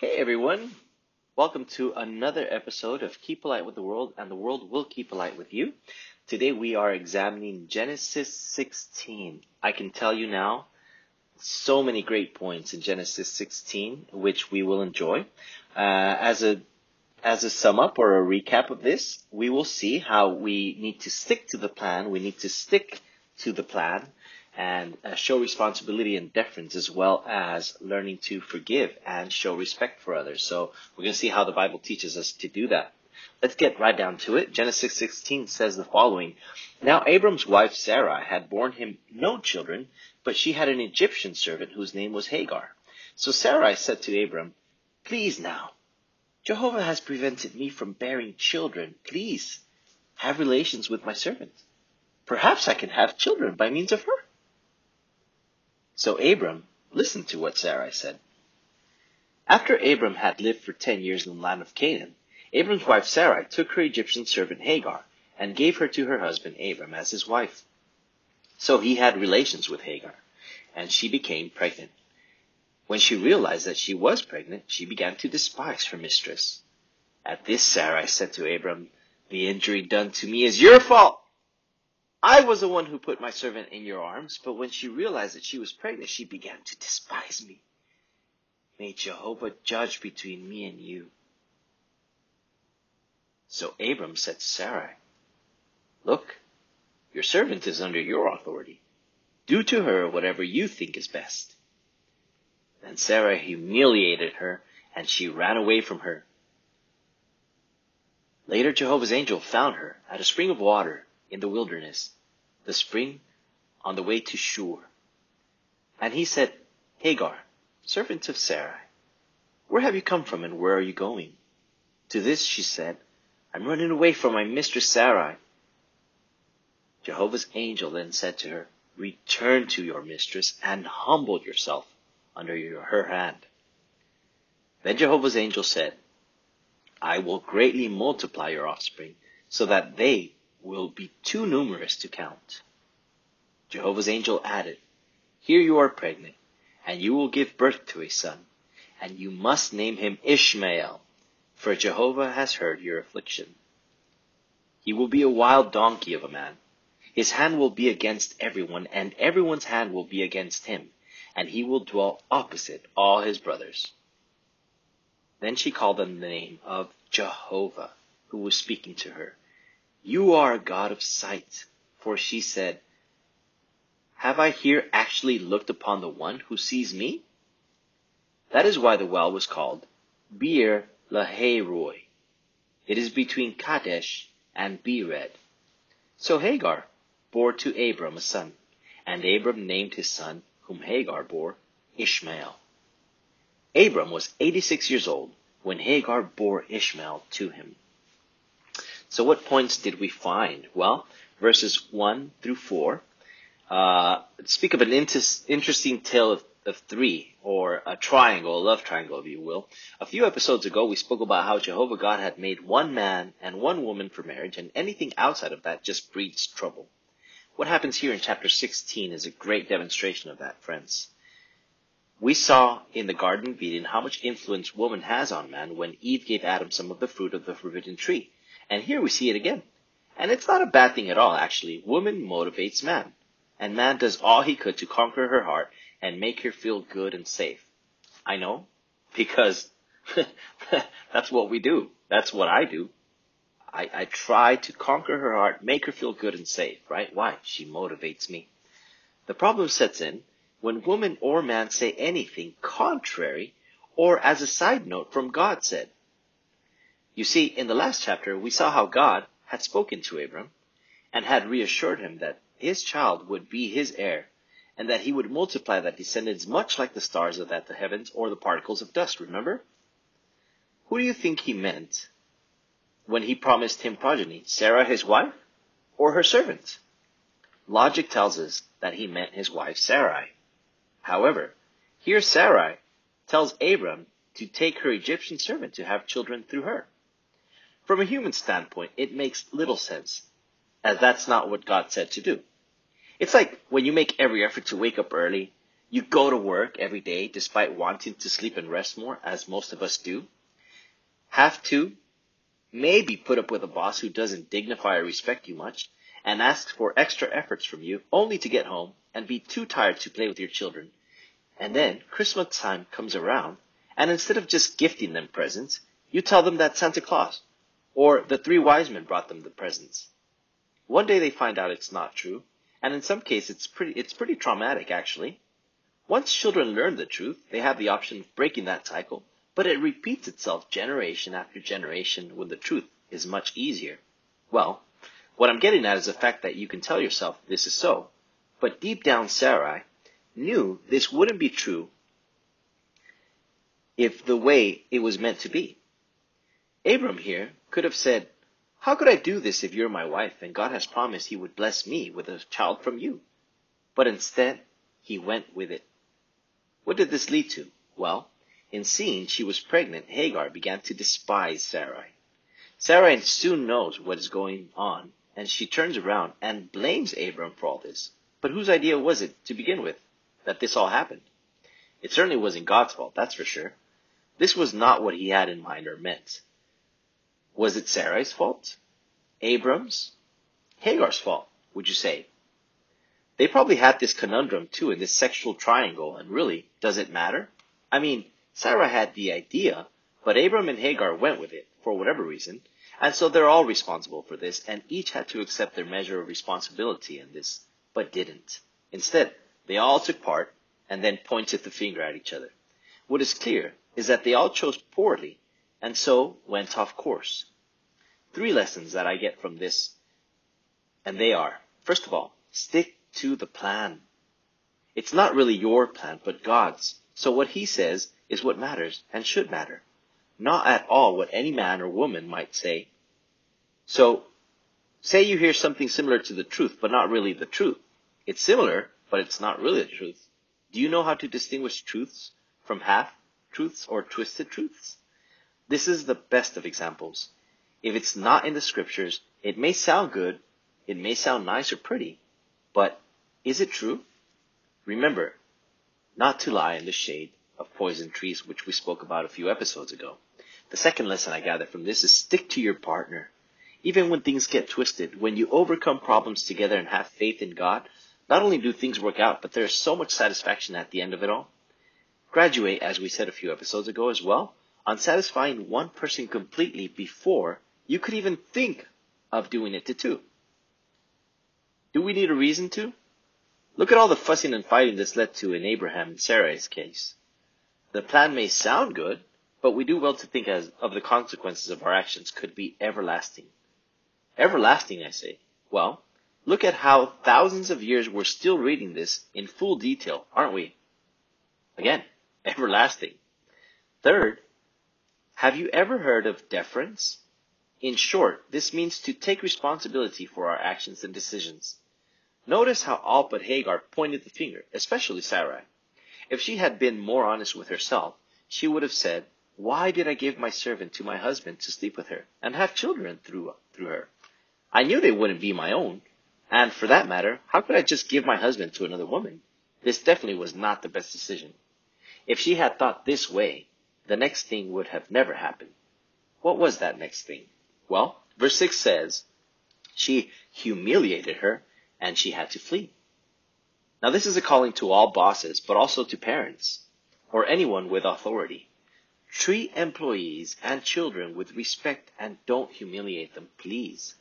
Hey everyone, welcome to another episode of Keep Polite with the World, and the world will keep polite with you. Today we are examining Genesis 16. I can tell you now, so many great points in Genesis 16, which we will enjoy. Uh, as a as a sum up or a recap of this, we will see how we need to stick to the plan. We need to stick to the plan and uh, show responsibility and deference as well as learning to forgive and show respect for others. So we're going to see how the Bible teaches us to do that. Let's get right down to it. Genesis 16 says the following. Now Abram's wife Sarah had borne him no children, but she had an Egyptian servant whose name was Hagar. So Sarai said to Abram, Please now, Jehovah has prevented me from bearing children. Please have relations with my servant. Perhaps I can have children by means of her. So Abram listened to what Sarai said. After Abram had lived for ten years in the land of Canaan, Abram's wife Sarai took her Egyptian servant Hagar and gave her to her husband Abram as his wife. So he had relations with Hagar, and she became pregnant. When she realized that she was pregnant, she began to despise her mistress. At this Sarai said to Abram, The injury done to me is your fault. I was the one who put my servant in your arms, but when she realized that she was pregnant, she began to despise me. May Jehovah judge between me and you. So Abram said to Sarai, Look, your servant is under your authority. Do to her whatever you think is best. Then Sarah humiliated her, and she ran away from her. Later Jehovah's angel found her at a spring of water in the wilderness, the spring on the way to Shur. And he said, Hagar, servant of Sarai, where have you come from and where are you going? To this she said, I'm running away from my mistress Sarai. Jehovah's angel then said to her, Return to your mistress and humble yourself under your, her hand. Then Jehovah's angel said, I will greatly multiply your offspring so that they will be too numerous to count. Jehovah's angel added, Here you are pregnant, and you will give birth to a son, and you must name him Ishmael, for Jehovah has heard your affliction. He will be a wild donkey of a man. His hand will be against everyone, and everyone's hand will be against him, and he will dwell opposite all his brothers. Then she called on the name of Jehovah, who was speaking to her. You are a God of sight. For she said, Have I here actually looked upon the one who sees me? That is why the well was called Beer Lahai It is between Kadesh and Bered. So Hagar bore to Abram a son, and Abram named his son, whom Hagar bore, Ishmael. Abram was eighty-six years old when Hagar bore Ishmael to him. So what points did we find? Well, verses 1 through 4 uh, speak of an inter- interesting tale of, of three, or a triangle, a love triangle, if you will. A few episodes ago, we spoke about how Jehovah God had made one man and one woman for marriage, and anything outside of that just breeds trouble. What happens here in chapter 16 is a great demonstration of that, friends. We saw in the Garden of Eden how much influence woman has on man when Eve gave Adam some of the fruit of the forbidden tree. And here we see it again. And it's not a bad thing at all, actually. Woman motivates man. And man does all he could to conquer her heart and make her feel good and safe. I know, because that's what we do. That's what I do. I, I try to conquer her heart, make her feel good and safe, right? Why? She motivates me. The problem sets in when woman or man say anything contrary or as a side note from God said. You see, in the last chapter, we saw how God had spoken to Abram and had reassured him that his child would be his heir and that he would multiply that descendants much like the stars of that the heavens or the particles of dust, remember? Who do you think he meant when he promised him progeny? Sarah, his wife, or her servant? Logic tells us that he meant his wife Sarai. However, here Sarai tells Abram to take her Egyptian servant to have children through her. From a human standpoint, it makes little sense, as that's not what God said to do. It's like when you make every effort to wake up early, You go to work every day despite wanting to sleep and rest more, as most of us do. Have to maybe put up with a boss who doesn't dignify or respect you much and asks for extra efforts from you only to get home and be too tired to play with your children. And then Christmas time comes around and instead of just gifting them presents, you tell them that Santa Claus or the three wise men brought them the presents. One day they find out it's not true, and in some cases it's pretty, it's pretty traumatic actually. Once children learn the truth, they have the option of breaking that cycle, but it repeats itself generation after generation when the truth is much easier. Well, what I'm getting at is the fact that you can tell yourself this is so, but deep down Sarai knew this wouldn't be true if the way it was meant to be. Abram here could have said, How could I do this if you're my wife and God has promised he would bless me with a child from you? But instead, he went with it. What did this lead to? Well, in seeing she was pregnant, Hagar began to despise Sarai. Sarai soon knows what is going on, and she turns around and blames Abram for all this. But whose idea was it to begin with that this all happened? It certainly wasn't God's fault, that's for sure. This was not what he had in mind or meant. Was it Sarai's fault? Abram's? Hagar's fault, would you say? They probably had this conundrum too in this sexual triangle, and really, does it matter? I mean, Sarah had the idea, but Abram and Hagar went with it, for whatever reason, and so they're all responsible for this, and each had to accept their measure of responsibility in this, but didn't. Instead, they all took part, and then pointed the finger at each other. What is clear is that they all chose poorly and so went off course. Three lessons that I get from this, and they are, first of all, stick to the plan. It's not really your plan, but God's. So what he says is what matters and should matter, not at all what any man or woman might say. So, say you hear something similar to the truth, but not really the truth. It's similar, but it's not really the truth. Do you know how to distinguish truths from half truths or twisted truths. This is the best of examples. If it's not in the scriptures, it may sound good, it may sound nice or pretty, but is it true? Remember, not to lie in the shade of poison trees, which we spoke about a few episodes ago. The second lesson I gather from this is stick to your partner. Even when things get twisted, when you overcome problems together and have faith in God, not only do things work out, but there is so much satisfaction at the end of it all graduate, as we said a few episodes ago as well, on satisfying one person completely before you could even think of doing it to two. Do we need a reason to? Look at all the fussing and fighting this led to in Abraham and Sarai's case. The plan may sound good, but we do well to think as of the consequences of our actions could be everlasting. Everlasting, I say. Well, look at how thousands of years we're still reading this in full detail, aren't we? Again, everlasting. Third, have you ever heard of deference? In short, this means to take responsibility for our actions and decisions. Notice how all but Hagar pointed the finger, especially Sarai. If she had been more honest with herself, she would have said, Why did I give my servant to my husband to sleep with her and have children through, through her? I knew they wouldn't be my own. And for that matter, how could I just give my husband to another woman? This definitely was not the best decision. If she had thought this way, the next thing would have never happened. What was that next thing? Well, verse 6 says, she humiliated her and she had to flee. Now this is a calling to all bosses, but also to parents or anyone with authority. Treat employees and children with respect and don't humiliate them, please.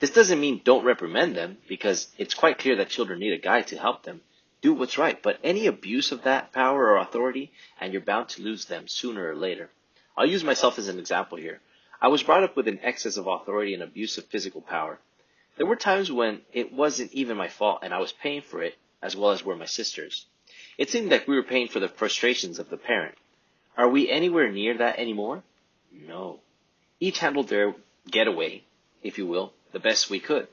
This doesn't mean don't reprimand them because it's quite clear that children need a guide to help them do what's right. But any abuse of that power or authority, and you're bound to lose them sooner or later. I'll use myself as an example here. I was brought up with an excess of authority and abuse of physical power. There were times when it wasn't even my fault and I was paying for it as well as were my sisters. It seemed like we were paying for the frustrations of the parent. Are we anywhere near that anymore? No. Each handled their getaway, if you will, the best we could.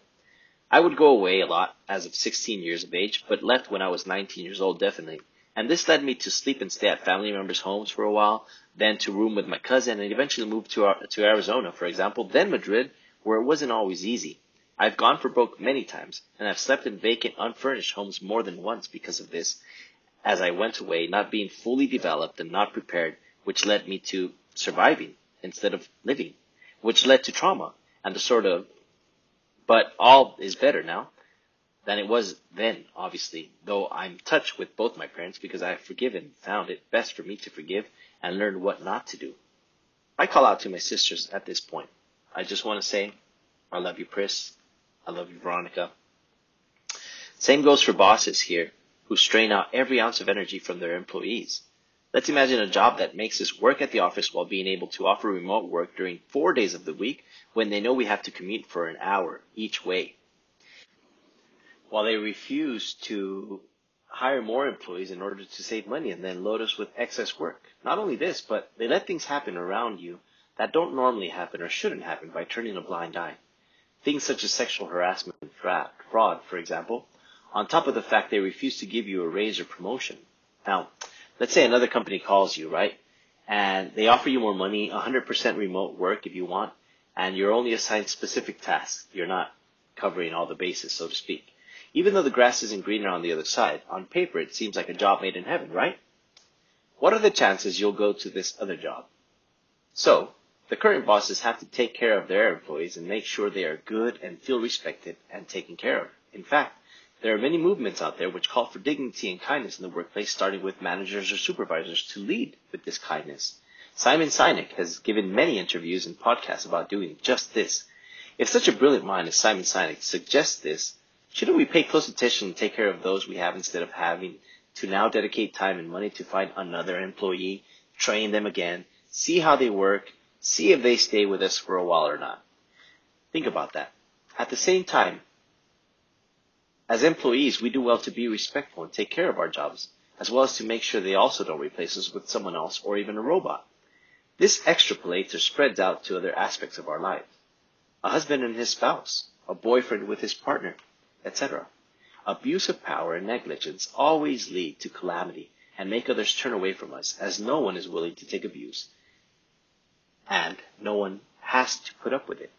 I would go away a lot as of 16 years of age, but left when I was 19 years old definitely. And this led me to sleep and stay at family members' homes for a while, then to room with my cousin, and eventually moved to, uh, to Arizona, for example, then Madrid, where it wasn't always easy. I've gone for broke many times, and I've slept in vacant, unfurnished homes more than once because of this. as I went away, not being fully developed and not prepared, which led me to surviving instead of living, which led to trauma and the sort of, but all is better now than it was then, obviously, though I'm touched with both my parents because I have forgiven, found it best for me to forgive and learned what not to do. I call out to my sisters at this point. I just want to say, I love you, Pris. I love you, Veronica. Same goes for bosses here who strain out every ounce of energy from their employees. Let's imagine a job that makes us work at the office while being able to offer remote work during four days of the week when they know we have to commute for an hour each way. While they refuse to hire more employees in order to save money and then load us with excess work. Not only this, but they let things happen around you that don't normally happen or shouldn't happen by turning a blind eye. Things such as sexual harassment and fraud, for example, on top of the fact they refuse to give you a raise or promotion. Now, let's say another company calls you, right? And they offer you more money, 100% remote work if you want, and you're only assigned specific tasks. You're not covering all the bases, so to speak. Even though the grass isn't greener on the other side, on paper it seems like a job made in heaven, right? What are the chances you'll go to this other job? So, the current bosses have to take care of their employees and make sure they are good and feel respected and taken care of. In fact, there are many movements out there which call for dignity and kindness in the workplace, starting with managers or supervisors to lead with this kindness. Simon Sinek has given many interviews and podcasts about doing just this. If such a brilliant mind as Simon Sinek suggests this, shouldn't we pay close attention and take care of those we have instead of having to now dedicate time and money to find another employee, train them again, see how they work, see if they stay with us for a while or not? Think about that. At the same time, as employees, we do well to be respectful and take care of our jobs, as well as to make sure they also don't replace us with someone else or even a robot. This extrapolates or spreads out to other aspects of our lives. A husband and his spouse, a boyfriend with his partner, etc. Abuse of power and negligence always lead to calamity and make others turn away from us, as no one is willing to take abuse, and no one has to put up with it.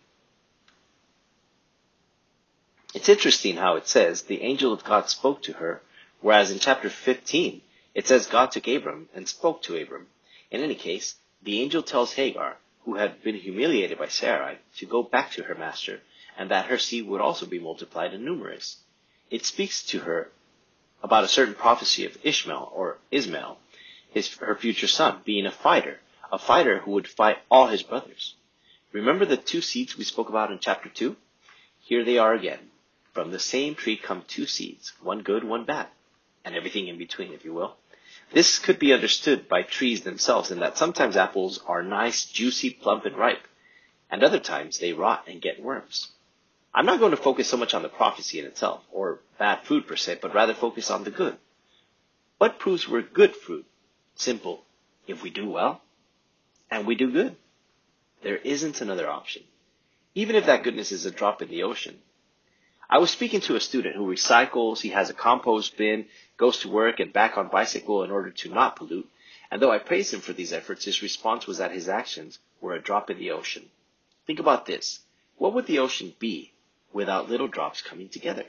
It's interesting how it says the angel of God spoke to her, whereas in chapter 15 it says God took Abram and spoke to Abram. In any case, the angel tells Hagar, who had been humiliated by Sarai, to go back to her master, and that her seed would also be multiplied and numerous. It speaks to her about a certain prophecy of Ishmael or Ismael, his, her future son, being a fighter, a fighter who would fight all his brothers. Remember the two seeds we spoke about in chapter 2? Here they are again. From the same tree come two seeds, one good, one bad, and everything in between, if you will. This could be understood by trees themselves in that sometimes apples are nice, juicy, plump, and ripe, and other times they rot and get worms. I'm not going to focus so much on the prophecy in itself, or bad fruit per se, but rather focus on the good. What proves we're good fruit? Simple. If we do well, and we do good. There isn't another option. Even if that goodness is a drop in the ocean, I was speaking to a student who recycles, he has a compost bin, goes to work and back on bicycle in order to not pollute. And though I praised him for these efforts, his response was that his actions were a drop in the ocean. Think about this. What would the ocean be without little drops coming together?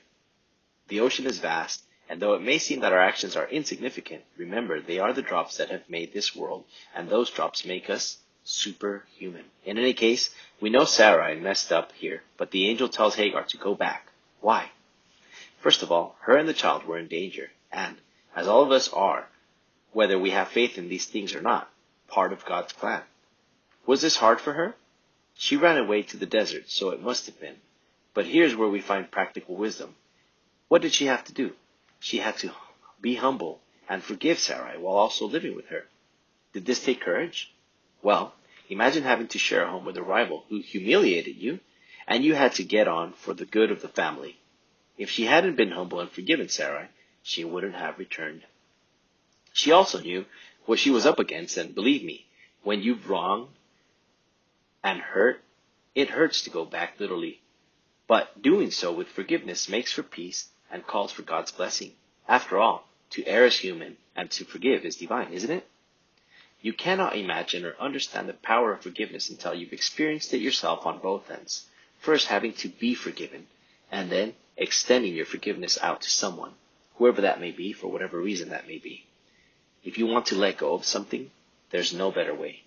The ocean is vast, and though it may seem that our actions are insignificant, remember they are the drops that have made this world, and those drops make us superhuman. In any case, we know Sarai messed up here, but the angel tells Hagar to go back. Why? First of all, her and the child were in danger, and, as all of us are, whether we have faith in these things or not, part of God's plan. Was this hard for her? She ran away to the desert, so it must have been. But here's where we find practical wisdom. What did she have to do? She had to be humble and forgive Sarai while also living with her. Did this take courage? Well, imagine having to share a home with a rival who humiliated you and you had to get on for the good of the family. If she hadn't been humble and forgiven Sarai, she wouldn't have returned. She also knew what she was up against, and believe me, when you've wronged and hurt, it hurts to go back literally. But doing so with forgiveness makes for peace and calls for God's blessing. After all, to err is human, and to forgive is divine, isn't it? You cannot imagine or understand the power of forgiveness until you've experienced it yourself on both ends first having to be forgiven, and then extending your forgiveness out to someone, whoever that may be, for whatever reason that may be. If you want to let go of something, there's no better way.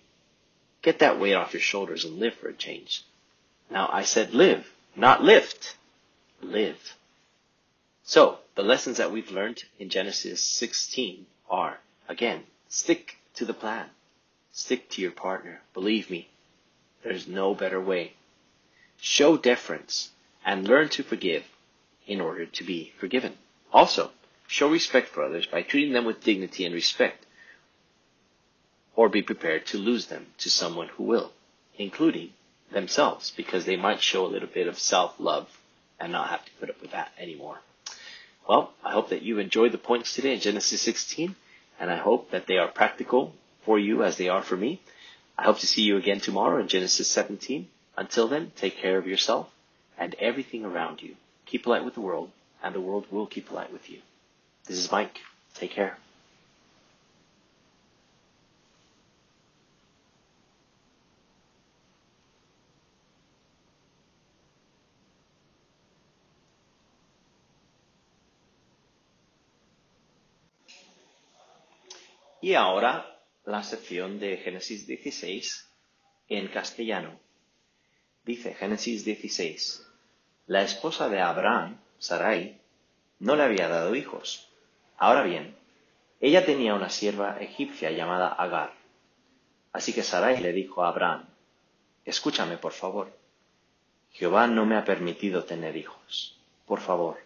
Get that weight off your shoulders and live for a change. Now, I said live, not lift. Live. So, the lessons that we've learned in Genesis 16 are, again, stick to the plan. Stick to your partner. Believe me, there's no better way. Show deference and learn to forgive in order to be forgiven. Also, show respect for others by treating them with dignity and respect, or be prepared to lose them to someone who will, including themselves, because they might show a little bit of self-love and not have to put up with that anymore. Well, I hope that you enjoyed the points today in Genesis 16, and I hope that they are practical for you as they are for me. I hope to see you again tomorrow in Genesis 17. Until then, take care of yourself and everything around you. Keep polite with the world, and the world will keep polite with you. This is Mike. Take care. Y ahora la sección de Génesis 16 en castellano. Dice Génesis 16, la esposa de Abraham, Sarai, no le había dado hijos. Ahora bien, ella tenía una sierva egipcia llamada Agar. Así que Sarai le dijo a Abraham, escúchame por favor, Jehová no me ha permitido tener hijos. Por favor,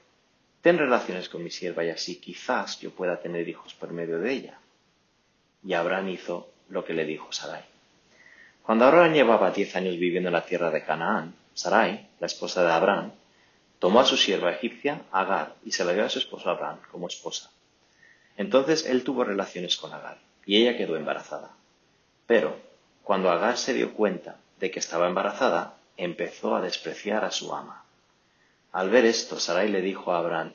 ten relaciones con mi sierva y así quizás yo pueda tener hijos por medio de ella. Y Abraham hizo lo que le dijo Sarai. Cuando Abraham llevaba diez años viviendo en la tierra de Canaán, Sarai, la esposa de Abraham, tomó a su sierva egipcia, Agar, y se la dio a su esposo Abraham como esposa. Entonces él tuvo relaciones con Agar, y ella quedó embarazada. Pero, cuando Agar se dio cuenta de que estaba embarazada, empezó a despreciar a su ama. Al ver esto, Sarai le dijo a Abraham,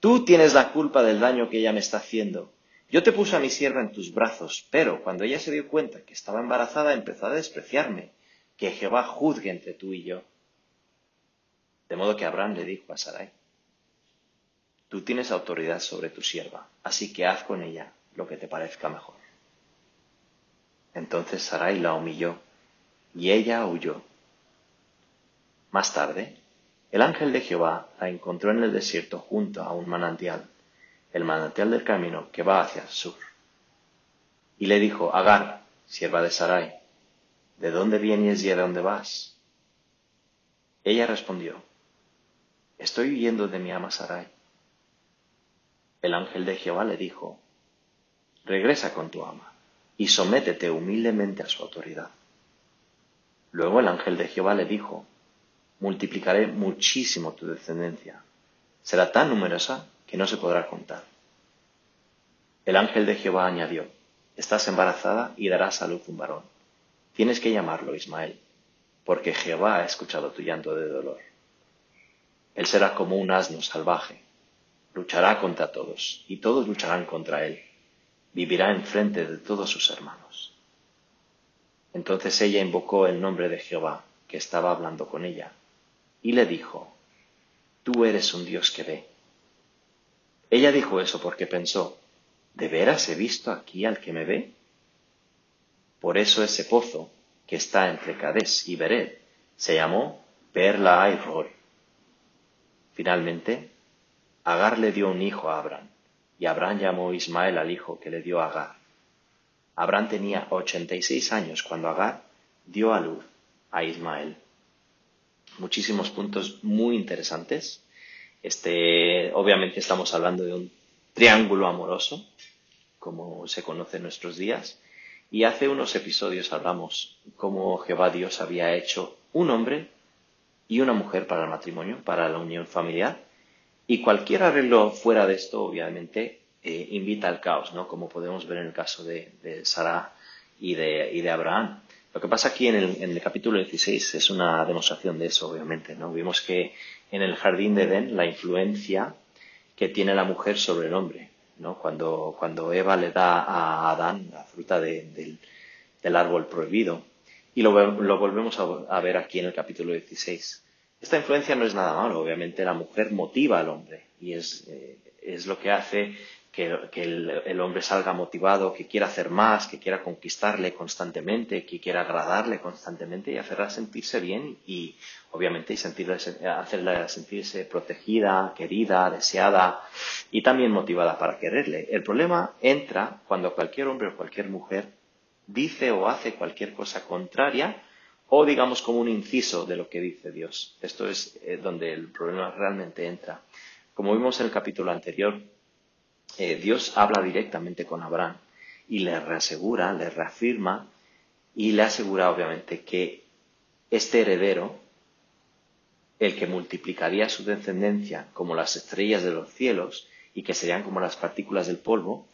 Tú tienes la culpa del daño que ella me está haciendo. Yo te puse a mi sierva en tus brazos, pero cuando ella se dio cuenta que estaba embarazada empezó a despreciarme. Que Jehová juzgue entre tú y yo. De modo que Abraham le dijo a Sarai, Tú tienes autoridad sobre tu sierva, así que haz con ella lo que te parezca mejor. Entonces Sarai la humilló y ella huyó. Más tarde, el ángel de Jehová la encontró en el desierto junto a un manantial el manantial del camino que va hacia el sur. Y le dijo, Agar, sierva de Sarai, ¿de dónde vienes y a dónde vas? Ella respondió, Estoy huyendo de mi ama Sarai. El ángel de Jehová le dijo, Regresa con tu ama y sométete humildemente a su autoridad. Luego el ángel de Jehová le dijo, Multiplicaré muchísimo tu descendencia. Será tan numerosa que no se podrá contar. El ángel de Jehová añadió, Estás embarazada y darás a luz un varón. Tienes que llamarlo Ismael, porque Jehová ha escuchado tu llanto de dolor. Él será como un asno salvaje, luchará contra todos, y todos lucharán contra él. Vivirá enfrente de todos sus hermanos. Entonces ella invocó el nombre de Jehová, que estaba hablando con ella, y le dijo, Tú eres un Dios que ve. Ella dijo eso porque pensó, ¿de veras he visto aquí al que me ve? Por eso ese pozo, que está entre Cades y Bered, se llamó Perla Roy. Finalmente, Agar le dio un hijo a Abraham, y Abraham llamó Ismael al hijo que le dio Agar. Abraham tenía ochenta y seis años cuando Agar dio a luz a Ismael. Muchísimos puntos muy interesantes este, obviamente estamos hablando de un triángulo amoroso, como se conoce en nuestros días, y hace unos episodios hablamos cómo Jehová Dios había hecho un hombre y una mujer para el matrimonio, para la unión familiar, y cualquier arreglo fuera de esto, obviamente, eh, invita al caos, ¿no? Como podemos ver en el caso de, de Sara y de, y de Abraham. Lo que pasa aquí en el, capítulo 16 es una demostración de eso, obviamente, ¿no? Vimos que en el jardín de Edén la influencia que tiene la mujer sobre el hombre, ¿no? Cuando, cuando Eva le da a Adán la fruta de, del, árbol prohibido. Y lo, lo volvemos a, a, ver aquí en el capítulo 16. Esta influencia no es nada malo, obviamente la mujer motiva al hombre y es, eh, es lo que hace que, el, hombre salga motivado, que quiera hacer más, que quiera conquistarle constantemente, que quiera agradarle constantemente y hacerla sentirse bien y obviamente y hacerla sentirse protegida, querida, deseada y también motivada para quererle. El problema entra cuando cualquier hombre o cualquier mujer dice o hace cualquier cosa contraria o digamos como un inciso de lo que dice Dios. Esto es eh, donde el problema realmente entra. Como vimos en el capítulo anterior, eh, Dios habla directamente con Abraham y le reasegura, le reafirma y le asegura obviamente que este heredero, el que multiplicaría su descendencia como las estrellas de los cielos y que serían como las partículas del polvo,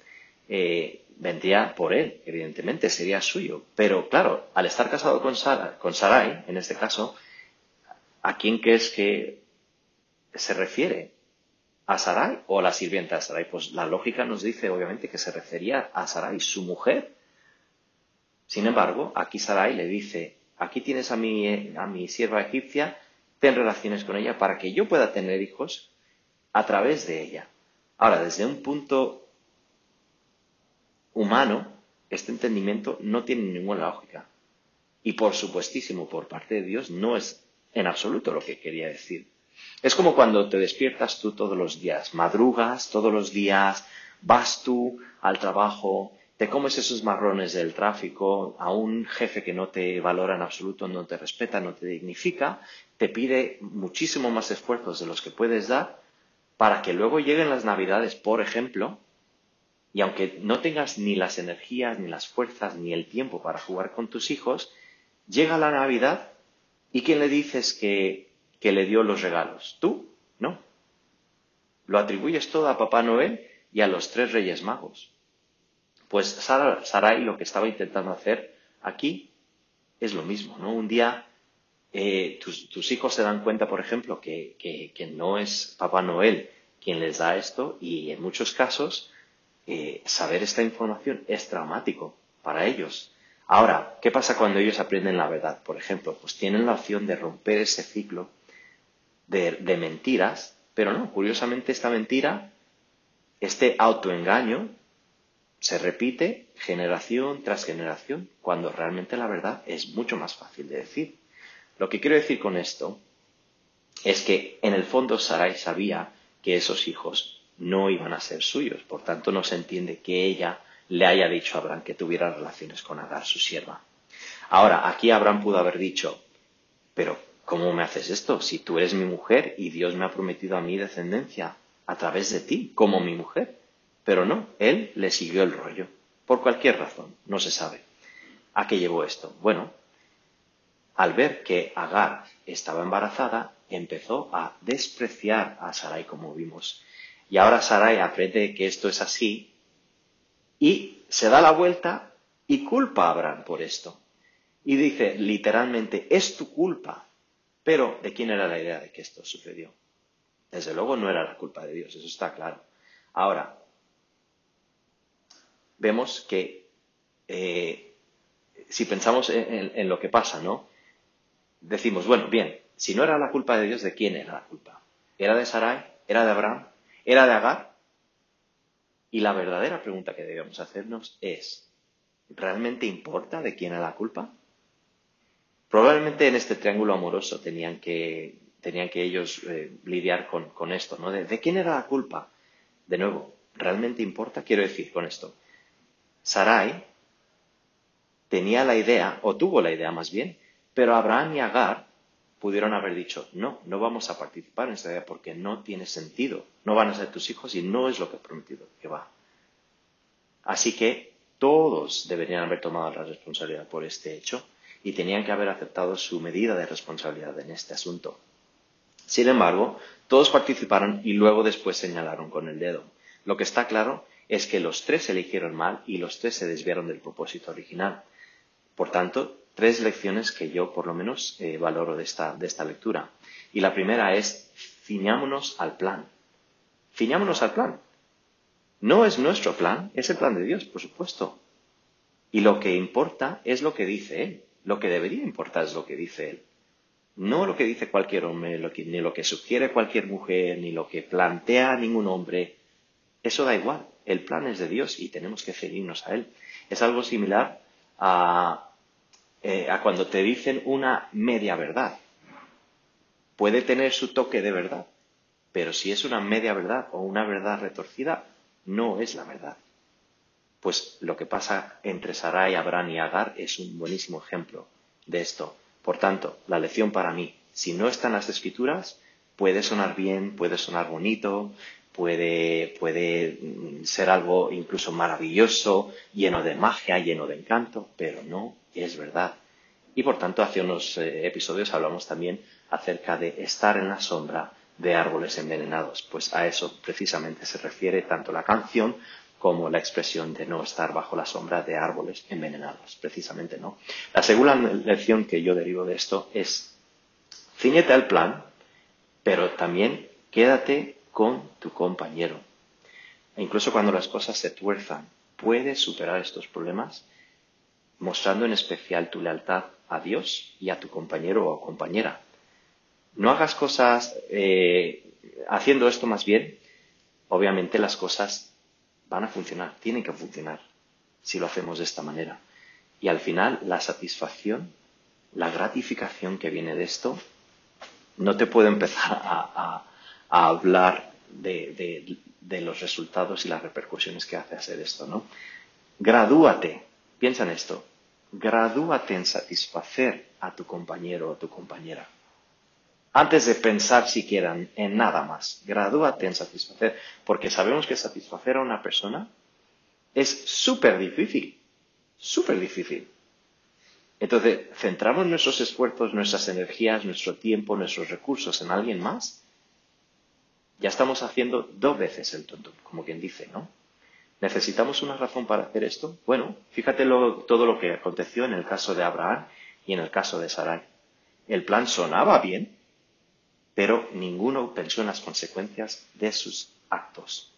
eh, vendría por él, evidentemente, sería suyo. Pero claro, al estar casado con, Sara, con Sarai, en este caso, ¿a quién crees que se refiere? A Sarai o a la sirvienta de Sarai? Pues la lógica nos dice obviamente que se refería a Sarai, su mujer. Sin embargo, aquí Sarai le dice, aquí tienes a mi, a mi sierva egipcia, ten relaciones con ella para que yo pueda tener hijos a través de ella. Ahora, desde un punto humano, este entendimiento no tiene ninguna lógica. Y por supuestísimo, por parte de Dios, no es en absoluto lo que quería decir. Es como cuando te despiertas tú todos los días, madrugas todos los días, vas tú al trabajo, te comes esos marrones del tráfico, a un jefe que no te valora en absoluto, no te respeta, no te dignifica, te pide muchísimo más esfuerzos de los que puedes dar para que luego lleguen las navidades, por ejemplo, y aunque no tengas ni las energías, ni las fuerzas, ni el tiempo para jugar con tus hijos, llega la Navidad y ¿quién le dices que que le dio los regalos. Tú, no. Lo atribuyes todo a Papá Noel y a los tres Reyes Magos. Pues Sarai lo que estaba intentando hacer aquí es lo mismo, ¿no? Un día eh, tus, hijos se dan cuenta, por ejemplo, que, no es Papá Noel quien les da esto y en muchos casos eh, saber esta información es traumático para ellos. Ahora, ¿qué pasa cuando ellos aprenden la verdad? Por ejemplo, pues tienen la opción de romper ese ciclo de, mentiras, pero no, curiosamente esta mentira, este autoengaño, se repite generación tras generación, cuando realmente la verdad es mucho más fácil de decir. Lo que quiero decir con esto es que en el fondo Sarai sabía que esos hijos no iban a ser suyos, por tanto no se entiende que ella le haya dicho a Abraham que tuviera relaciones con Agar, su sierva. Ahora, aquí Abraham pudo haber dicho, pero ¿cómo me haces esto? Si tú eres mi mujer y Dios me ha prometido a mi descendencia a través de ti, como mi mujer. Pero no, él le siguió el rollo, por cualquier razón, no se sabe. ¿A qué llevó esto? Bueno, al ver que Agar estaba embarazada, empezó a despreciar a Sarai, como vimos. Y ahora Sarai aprende que esto es así y se da la vuelta y culpa a Abraham por esto. Y dice literalmente, es tu culpa. Pero, ¿de quién era la idea de que esto sucedió? Desde luego no era la culpa de Dios, eso está claro. Ahora, vemos que eh, si pensamos en, lo que pasa, ¿no? Decimos, bueno, bien, si no era la culpa de Dios, ¿de quién era la culpa? ¿Era de Sarai? ¿Era de Abraham? ¿Era de Agar? Y la verdadera pregunta que debemos hacernos es, ¿realmente importa de quién era la culpa? Probablemente en este triángulo amoroso tenían que, tenían que ellos eh, lidiar con, esto, ¿no? De, quién era la culpa? De nuevo, ¿realmente importa? Quiero decir con esto. Sarai tenía la idea, o tuvo la idea más bien, pero Abraham y Agar pudieron haber dicho, no, no vamos a participar en esta idea porque no tiene sentido, no van a ser tus hijos y no es lo que he prometido que va. Así que todos deberían haber tomado la responsabilidad por este hecho y tenían que haber aceptado su medida de responsabilidad en este asunto. Sin embargo, todos participaron y luego después señalaron con el dedo. Lo que está claro es que los tres eligieron mal y los tres se desviaron del propósito original. Por tanto, tres lecciones que yo por lo menos eh, valoro de esta, de esta lectura. Y la primera es, ciñámonos al plan. Ciñámonos al plan. No es nuestro plan, es el plan de Dios, por supuesto. Y lo que importa es lo que dice Él. Lo que debería importar es lo que dice él. No lo que dice cualquier hombre, ni lo que sugiere cualquier mujer, ni lo que plantea ningún hombre. Eso da igual, el plan es de Dios y tenemos que ceñirnos a Él. Es algo similar a, eh, a cuando te dicen una media verdad. Puede tener su toque de verdad, pero si es una media verdad o una verdad retorcida, no es la verdad. Pues lo que pasa entre Sarai, Abraham y Agar es un buenísimo ejemplo de esto. Por tanto, la lección para mí, si no están las escrituras, puede sonar bien, puede sonar bonito, puede, puede mm, ser algo incluso maravilloso, lleno de magia, lleno de encanto, pero no es verdad. Y por tanto, hace unos eh, episodios hablamos también acerca de estar en la sombra de árboles envenenados. Pues a eso precisamente se refiere tanto la canción como la expresión de no estar bajo la sombra de árboles envenenados, precisamente no. La segunda lección que yo derivo de esto es, ciñete al plan, pero también quédate con tu compañero. E incluso cuando las cosas se tuerzan, puedes superar estos problemas mostrando en especial tu lealtad a Dios y a tu compañero o compañera. No hagas cosas eh, haciendo esto más bien, obviamente las cosas van a funcionar, tienen que funcionar si lo hacemos de esta manera. Y al final la satisfacción, la gratificación que viene de esto, no te puedo empezar a, hablar de, de, los resultados y las repercusiones que hace hacer esto, ¿no? Gradúate, piensa en esto, gradúate en satisfacer a tu compañero o tu compañera antes de pensar siquiera en nada más. Gradúate en satisfacer, porque sabemos que satisfacer a una persona es súper difícil, súper difícil. Entonces, centramos nuestros esfuerzos, nuestras energías, nuestro tiempo, nuestros recursos en alguien más, ya estamos haciendo dos veces el tonto, como quien dice, ¿no? ¿Necesitamos una razón para hacer esto? Bueno, fíjate todo lo que aconteció en el caso de Abraham y en el caso de Sarai. El plan sonaba bien, pero ninguno pensó en las consecuencias de sus actos.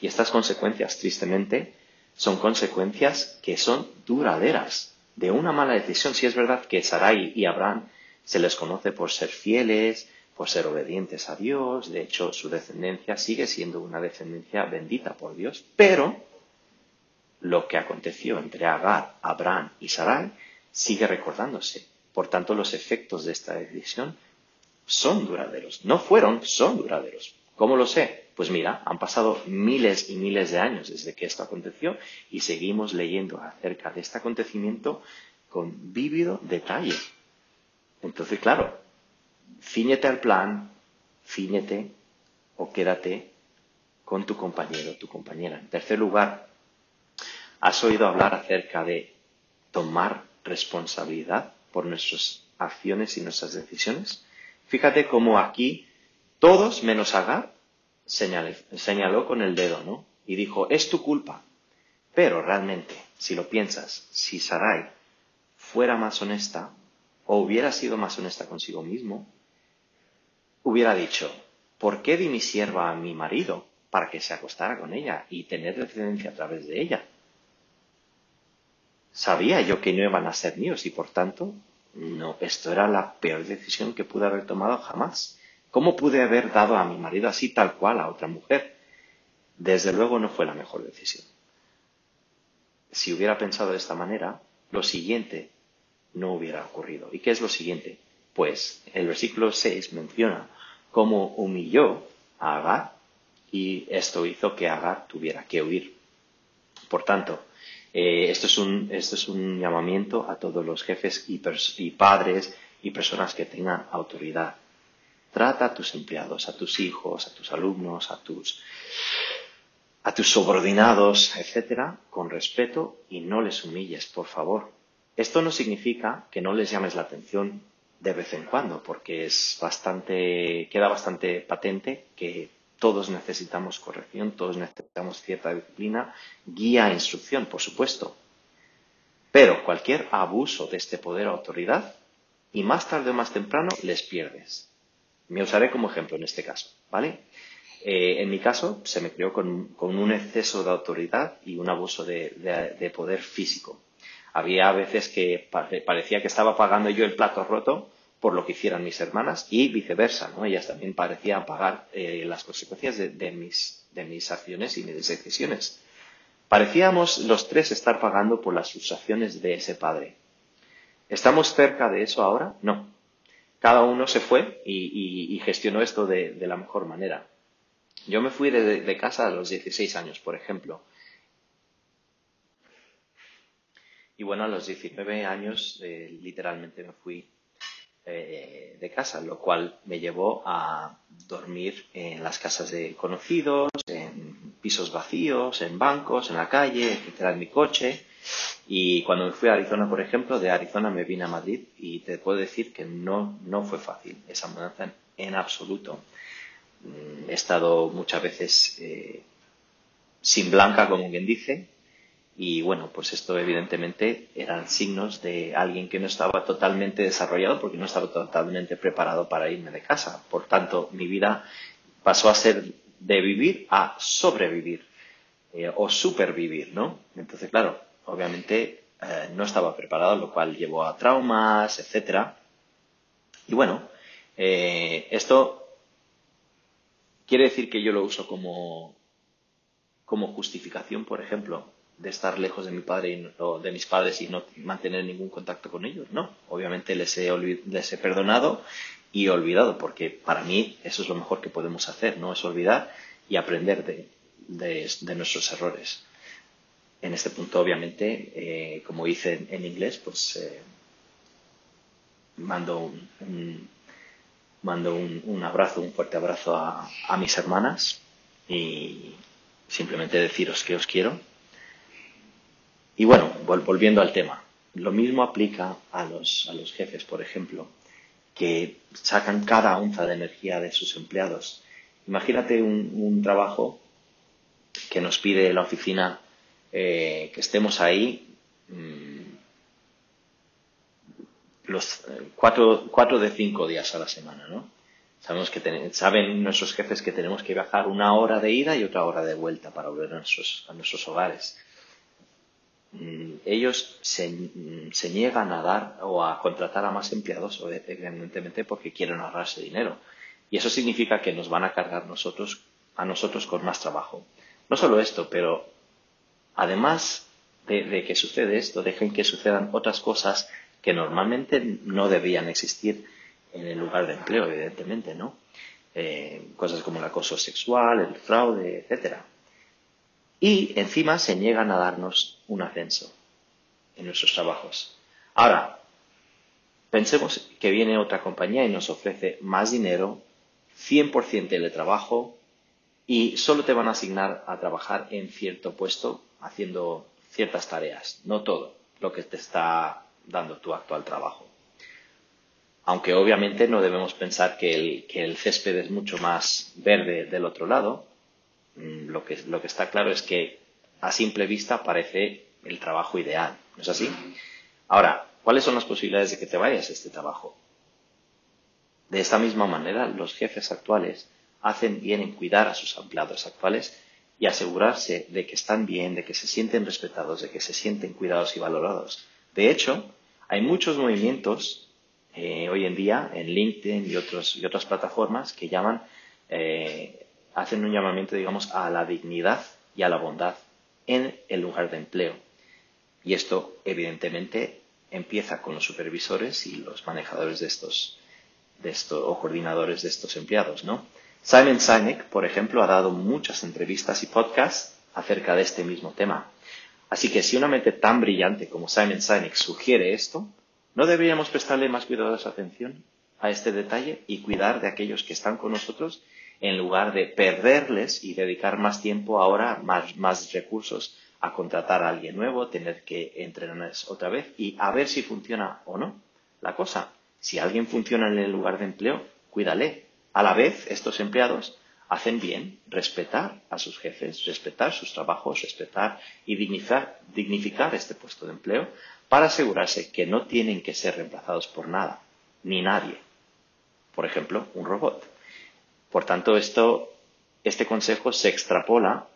Y estas consecuencias, tristemente, son consecuencias que son duraderas de una mala decisión. Si es verdad que Sarai y Abraham se les conoce por ser fieles, por ser obedientes a Dios, de hecho su descendencia sigue siendo una descendencia bendita por Dios, pero lo que aconteció entre Agar, Abraham y Sarai sigue recordándose. Por tanto, los efectos de esta decisión son duraderos. No fueron, son duraderos. ¿Cómo lo sé? Pues mira, han pasado miles y miles de años desde que esto aconteció y seguimos leyendo acerca de este acontecimiento con vívido detalle. Entonces, claro, ciñete al plan, ciñete o quédate con tu compañero, tu compañera. En tercer lugar, ¿has oído hablar acerca de tomar responsabilidad por nuestras acciones y nuestras decisiones? Fíjate cómo aquí todos menos Agar señaló con el dedo, ¿no? Y dijo, es tu culpa. Pero realmente, si lo piensas, si Sarai fuera más honesta, o hubiera sido más honesta consigo mismo, hubiera dicho, ¿por qué di mi sierva a mi marido para que se acostara con ella y tener descendencia a través de ella? Sabía yo que no iban a ser míos y por tanto no, esto era la peor decisión que pude haber tomado jamás. ¿Cómo pude haber dado a mi marido así tal cual a otra mujer? Desde luego no fue la mejor decisión. Si hubiera pensado de esta manera, lo siguiente no hubiera ocurrido. ¿Y qué es lo siguiente? Pues el versículo 6 menciona cómo humilló a Agar y esto hizo que Agar tuviera que huir. Por tanto, eh, esto, es un, esto es un llamamiento a todos los jefes y, y padres y personas que tengan autoridad. Trata a tus empleados, a tus hijos, a tus alumnos, a tus, a tus subordinados, etcétera, con respeto y no les humilles, por favor. Esto no significa que no les llames la atención de vez en cuando, porque es bastante, queda bastante patente que todos necesitamos corrección, todos necesitamos cierta disciplina, guía e instrucción, por supuesto. Pero cualquier abuso de este poder o autoridad, y más tarde o más temprano, les pierdes. Me usaré como ejemplo en este caso, ¿vale? Eh, en mi caso, se me creó con, un exceso de autoridad y un abuso de, poder físico. Había veces que parecía que estaba pagando yo el plato roto por lo que hicieran mis hermanas y viceversa, ¿no? Ellas también parecían pagar eh, las consecuencias de, mis, acciones y mis decisiones. Parecíamos los tres estar pagando por las frustraciones de ese padre. ¿Estamos cerca de eso ahora? No. Cada uno se fue y, gestionó esto de, la mejor manera. Yo me fui de, casa a los 16 años, por ejemplo. Y bueno, a los 19 años eh, literalmente me fui eh, de casa, lo cual me llevó a dormir en las casas de conocidos, en pisos vacíos, en bancos, en la calle, etcétera, en mi coche. Y cuando me fui a Arizona, por ejemplo, de Arizona me vine a Madrid y te puedo decir que no, no fue fácil esa mudanza en, absoluto. Mm, he estado muchas veces eh, sin blanca, como quien dice, y bueno, pues esto evidentemente eran signos de alguien que no estaba totalmente desarrollado porque no estaba totalmente preparado para irme de casa. Por tanto, mi vida pasó a ser de vivir a sobrevivir eh, o supervivir, ¿no? Entonces, claro, obviamente eh, no estaba preparado, lo cual llevó a traumas, etcétera. Y bueno, eh, esto quiere decir que yo lo uso como, como justificación, por ejemplo, de estar lejos de mi padre y, de mis padres y no mantener ningún contacto con ellos. No, obviamente les he, les he perdonado y olvidado, porque para mí eso es lo mejor que podemos hacer, ¿no? Es olvidar y aprender de, de, nuestros errores. En este punto, obviamente, eh, como hice en, inglés, pues eh, mando, un, mando un, un, abrazo, un fuerte abrazo a mis hermanas y simplemente deciros que os quiero y bueno, volviendo al tema, lo mismo aplica a los, a los jefes, por ejemplo, que sacan cada onza de energía de sus empleados. Imagínate un, trabajo que nos pide la oficina eh, que estemos ahí mm, los eh, cuatro, cuatro, de cinco días a la semana, ¿no? Sabemos que saben nuestros jefes que tenemos que viajar una hora de ida y otra hora de vuelta para volver a nuestros hogares. Mm, ellos mm, se, niegan a dar o a contratar a más empleados, evidentemente porque quieren ahorrarse dinero. Y eso significa que nos van a cargar nosotros, a nosotros con más trabajo. No solo esto, pero además de, que sucede esto, dejen que sucedan otras cosas que normalmente no debían existir en el lugar de empleo, evidentemente, ¿no? Eh, cosas como el acoso sexual, el fraude, etcétera y encima se niegan a darnos un ascenso en nuestros trabajos. Ahora, pensemos que viene otra compañía y nos ofrece más dinero, 100% de trabajo y solo te van a asignar a trabajar en cierto puesto haciendo ciertas tareas, no todo lo que te está dando tu actual trabajo. Aunque obviamente no debemos pensar que el, que el césped es mucho más verde del otro lado, lo que, lo que está claro es que a simple vista parece el trabajo ideal, ¿no es así? Ahora, ¿cuáles son las posibilidades de que te vayas a este trabajo? De esta misma manera, los jefes actuales hacen bien en cuidar a sus empleados actuales y asegurarse de que están bien, de que se sienten respetados, de que se sienten cuidados y valorados. De hecho, hay muchos movimientos eh, hoy en día en LinkedIn y, otros, y otras plataformas que llaman eh, hacen un llamamiento, digamos, a la dignidad y a la bondad en el lugar de empleo. Y esto, evidentemente, empieza con los supervisores y los manejadores de estos, de estos o coordinadores de estos empleados, ¿no? Simon Sinek, por ejemplo, ha dado muchas entrevistas y podcasts acerca de este mismo tema. Así que si una mente tan brillante como Simon Sinek sugiere esto, ¿no deberíamos prestarle más cuidadosa atención a este detalle y cuidar de aquellos que están con nosotros en lugar de perderles y dedicar más tiempo ahora, más, más recursos a contratar a alguien nuevo, tener que entrenarles otra vez y a ver si funciona o no la cosa. Si alguien funciona en el lugar de empleo, cuídale. A la vez, estos empleados hacen bien respetar a sus jefes, respetar sus trabajos, respetar y dignificar, dignificar este puesto de empleo para asegurarse que no tienen que ser reemplazados por nada, ni nadie. Por ejemplo, un robot. Por tanto, este consejo se extrapola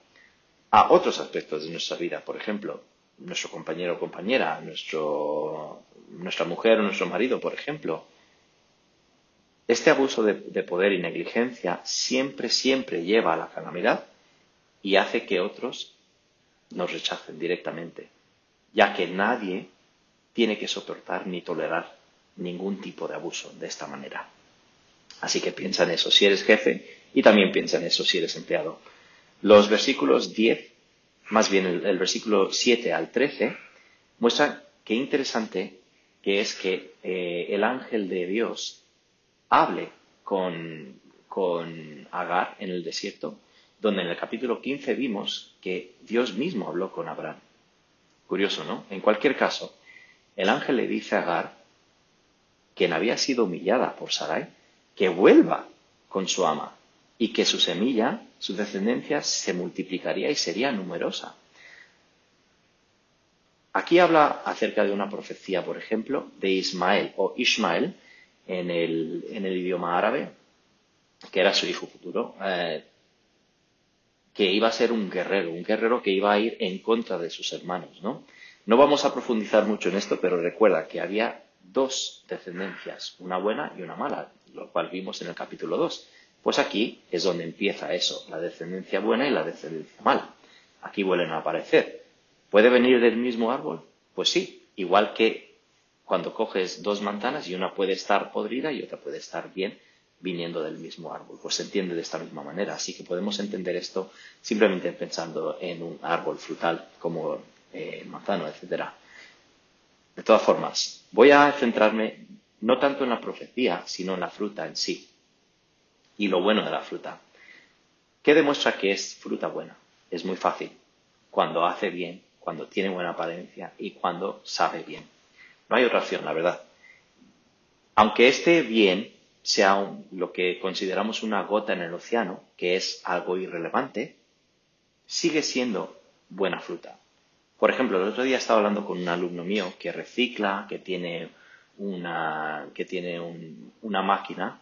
a otros aspectos de nuestra vida. Por ejemplo, nuestro compañero o compañera, nuestro, nuestra mujer o nuestro marido, por ejemplo. Este abuso de poder y negligencia siempre, siempre lleva a la calamidad y hace que otros nos rechacen directamente, ya que nadie tiene que soportar ni tolerar ningún tipo de abuso de esta manera. Así que piensa en eso si eres jefe y también piensa en eso si eres empleado. Los versículos 10, más bien el, versículo 7 al 13, muestran qué interesante que es que eh, el ángel de Dios hable con, con Agar en el desierto, donde en el capítulo 15 vimos que Dios mismo habló con Abraham. Curioso, ¿no? En cualquier caso, el ángel le dice a Agar, quien había sido humillada por Sarai, que vuelva con su ama y que su semilla, su descendencia, se multiplicaría y sería numerosa. Aquí habla acerca de una profecía, por ejemplo, de Ismael o Ismael en el, idioma árabe, que era su hijo futuro, eh, que iba a ser un guerrero, un guerrero que iba a ir en contra de sus hermanos, ¿no? No vamos a profundizar mucho en esto, pero recuerda que había dos descendencias, una buena y una mala, lo cual vimos en el capítulo 2. Pues aquí es donde empieza eso, la descendencia buena y la descendencia mala. Aquí vuelven a aparecer. ¿Puede venir del mismo árbol? Pues sí, igual que cuando coges dos manzanas y una puede estar podrida y otra puede estar bien viniendo del mismo árbol. Pues se entiende de esta misma manera. Así que podemos entender esto simplemente pensando en un árbol frutal como eh, manzano, etcétera. De todas formas, voy a centrarme no tanto en la profecía, sino en la fruta en sí y lo bueno de la fruta. ¿Qué demuestra que es fruta buena? Es muy fácil. Cuando hace bien, cuando tiene buena apariencia y cuando sabe bien. No hay otra opción, la verdad. Aunque este bien sea lo que consideramos una gota en el océano, que es algo irrelevante, sigue siendo buena fruta. Por ejemplo, el otro día estaba hablando con un alumno mío que recicla, que tiene una, que tiene una máquina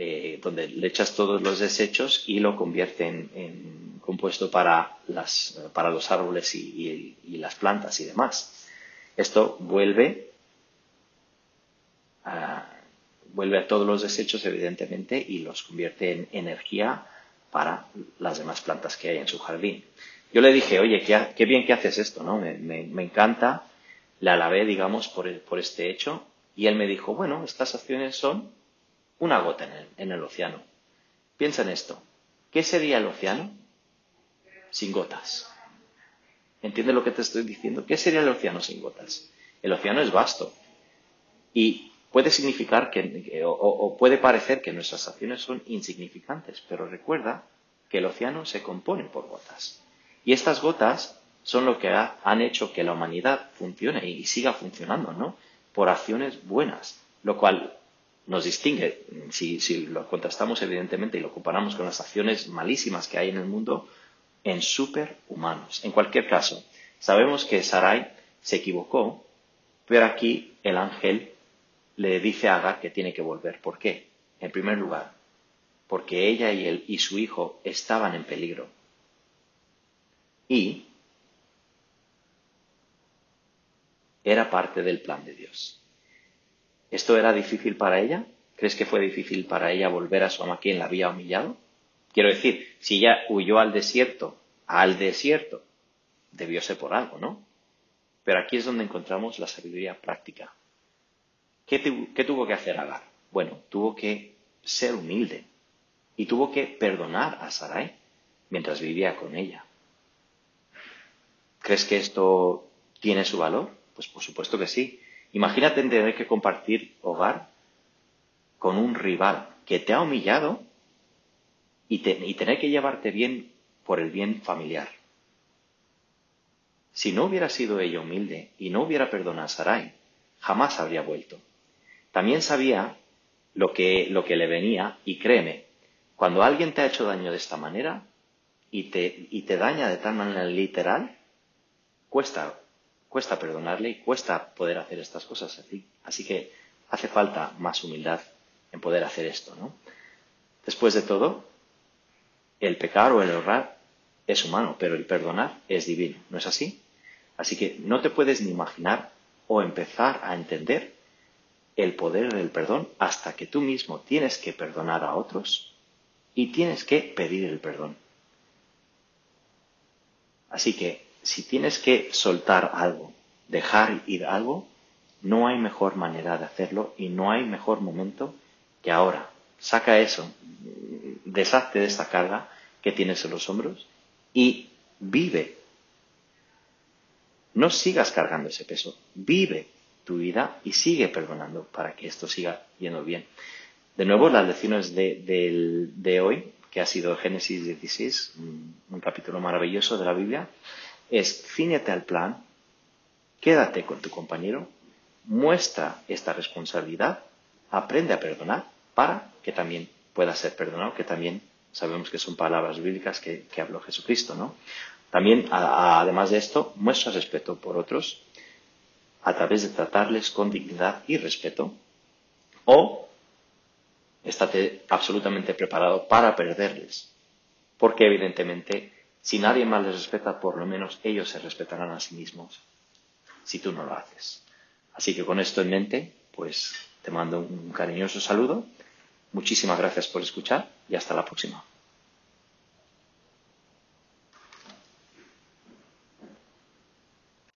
eh, donde le echas todos los desechos y lo convierte en, compuesto para, las, para los árboles y, las plantas y demás. Esto vuelve a, vuelve a todos los desechos, evidentemente, y los convierte en energía para las demás plantas que hay en su jardín. Yo le dije, oye, qué, bien que haces esto, ¿no? Me, encanta, le alabé, digamos, por, por este hecho, y él me dijo, bueno, estas acciones son una gota en el, océano. Piensa en esto. ¿Qué sería el océano sin gotas? ¿Entiendes lo que te estoy diciendo? ¿Qué sería el océano sin gotas? El océano es vasto y puede significar que, o, puede parecer que nuestras acciones son insignificantes, pero recuerda que el océano se compone por gotas. Y estas gotas son lo que han hecho que la humanidad funcione y siga funcionando, ¿no? Por acciones buenas, lo cual nos distingue, si, lo contrastamos evidentemente y lo comparamos con las acciones malísimas que hay en el mundo, en superhumanos. En cualquier caso, sabemos que Sarai se equivocó, pero aquí el ángel le dice a Agar que tiene que volver. ¿Por qué? En primer lugar, porque ella y él y su hijo estaban en peligro. Y era parte del plan de Dios. ¿Esto era difícil para ella? ¿Crees que fue difícil para ella volver a su ama quien la había humillado? Quiero decir, si ella huyó al desierto, al desierto, debió ser por algo, ¿no? Pero aquí es donde encontramos la sabiduría práctica. ¿Qué, tuvo que hacer Agar? Bueno, tuvo que ser humilde y tuvo que perdonar a Sarai mientras vivía con ella. ¿Crees que esto tiene su valor? Pues por supuesto que sí. Imagínate tener que compartir hogar con un rival que te ha humillado y, tener que llevarte bien por el bien familiar. Si no hubiera sido ella humilde y no hubiera perdonado a Sarai, jamás habría vuelto. También sabía lo que, lo que le venía y créeme, cuando alguien te ha hecho daño de esta manera y te, y te daña de tal manera literal, cuesta cuesta perdonarle y cuesta poder hacer estas cosas así. Así que hace falta más humildad en poder hacer esto, ¿no? Después de todo, el pecar o el errar es humano, pero el perdonar es divino, ¿no es así? Así que no te puedes ni imaginar o empezar a entender el poder del perdón hasta que tú mismo tienes que perdonar a otros y tienes que pedir el perdón. Así que si tienes que soltar algo, dejar ir algo, no hay mejor manera de hacerlo y no hay mejor momento que ahora. Saca eso, deshazte de esta carga que tienes en los hombros y vive. No sigas cargando ese peso, vive tu vida y sigue perdonando para que esto siga yendo bien. De nuevo, las lecciones de, hoy, que ha sido Génesis 16, un, capítulo maravilloso de la Biblia, es ciñete al plan, quédate con tu compañero, muestra esta responsabilidad, aprende a perdonar para que también pueda ser perdonado, que también sabemos que son palabras bíblicas que, habló Jesucristo, ¿no? También, además de esto, muestra respeto por otros a través de tratarles con dignidad y respeto, o estate absolutamente preparado para perderles, porque evidentemente si nadie más les respeta, por lo menos ellos se respetarán a sí mismos, si tú no lo haces. Así que con esto en mente, pues te mando un cariñoso saludo, muchísimas gracias por escuchar y hasta la próxima.